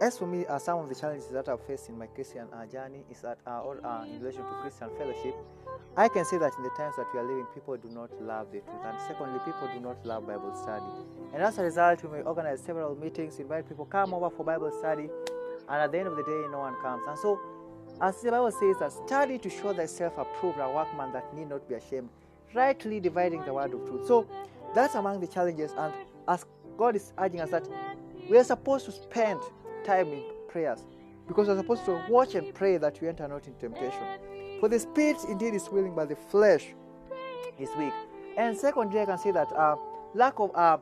as for me, uh, some of the challenges that I've faced in my Christian uh, journey is that, uh, or uh, in relation to Christian fellowship, I can say that in the times that we are living, people do not love the truth, and secondly, people do not love Bible study. And as a result, we may organize several meetings, invite people come over for Bible study, and at the end of the day, no one comes. And so, as the Bible says, that study to show thyself approved, a workman that need not be ashamed, rightly dividing the word of truth. So, that's among the challenges, and as God is urging us that we are supposed to spend time in prayers because we're supposed to watch and pray that we enter not in temptation. For the spirit indeed is willing, but the flesh is weak. And secondly, I can say that uh, lack of, uh,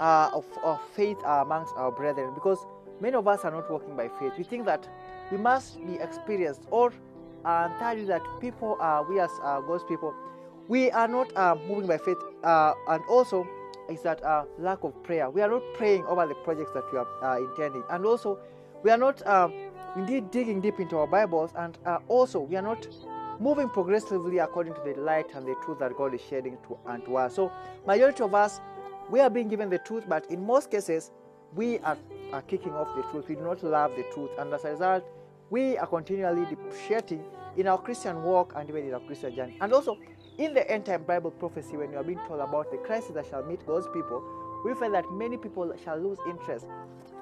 uh, of, of faith amongst our brethren because many of us are not walking by faith. We think that we must be experienced, or I uh, thirdly, that people, uh, we as uh, God's people, we are not uh, moving by faith, uh, and also is that uh, lack of prayer. We are not praying over the projects that we are uh, intending, and also we are not uh, indeed digging deep into our Bibles, and uh, also we are not moving progressively according to the light and the truth that God is shedding to unto us. So, majority of us, we are being given the truth, but in most cases, we are, are kicking off the truth. We do not love the truth, and as a result, we are continually depreciating in our Christian walk and even in our Christian journey. And also, in the end time Bible prophecy, when you are being told about the crisis that shall meet God's people, we find that many people shall lose interest.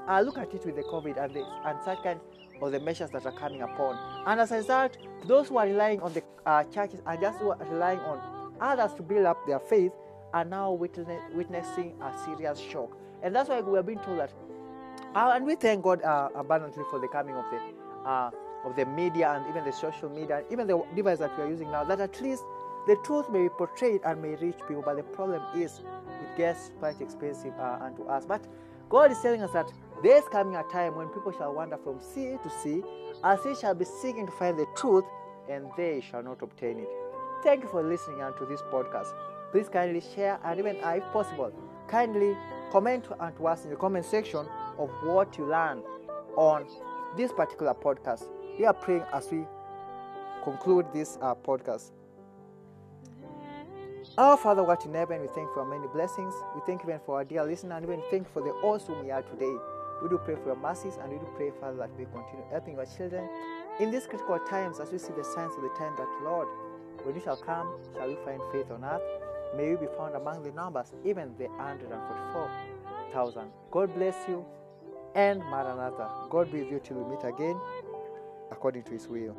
Uh, look at it with the COVID and, the, and such kind of the measures that are coming upon. And as a result, those who are relying on the uh, churches and just who are relying on others to build up their faith are now witness, witnessing a serious shock. And that's why we are being told that. Uh, and we thank God uh, abundantly for the coming of the uh, of the media and even the social media, even the devices that we are using now, that at least the truth may be portrayed and may reach people, but the problem is it gets quite expensive uh, unto us. But God is telling us that there is coming a time when people shall wander from sea to sea, as they shall be seeking to find the truth, and they shall not obtain it. Thank you for listening to this podcast. Please kindly share and even, uh, if possible, kindly comment unto us in the comment section of what you learned on this particular podcast. We are praying as we conclude this uh, podcast. Our Father, what in heaven, we thank you for many blessings. We thank you even for our dear listener, and even thank you for the awesome we are today. We do pray for your mercies, and we do pray, Father, that we continue helping your children in these critical times as we see the signs of the time that, Lord, when you shall come, shall we find faith on earth? May you be found among the numbers, even the 144,000. God bless you, and Maranatha. God be with you till we meet again, according to his will.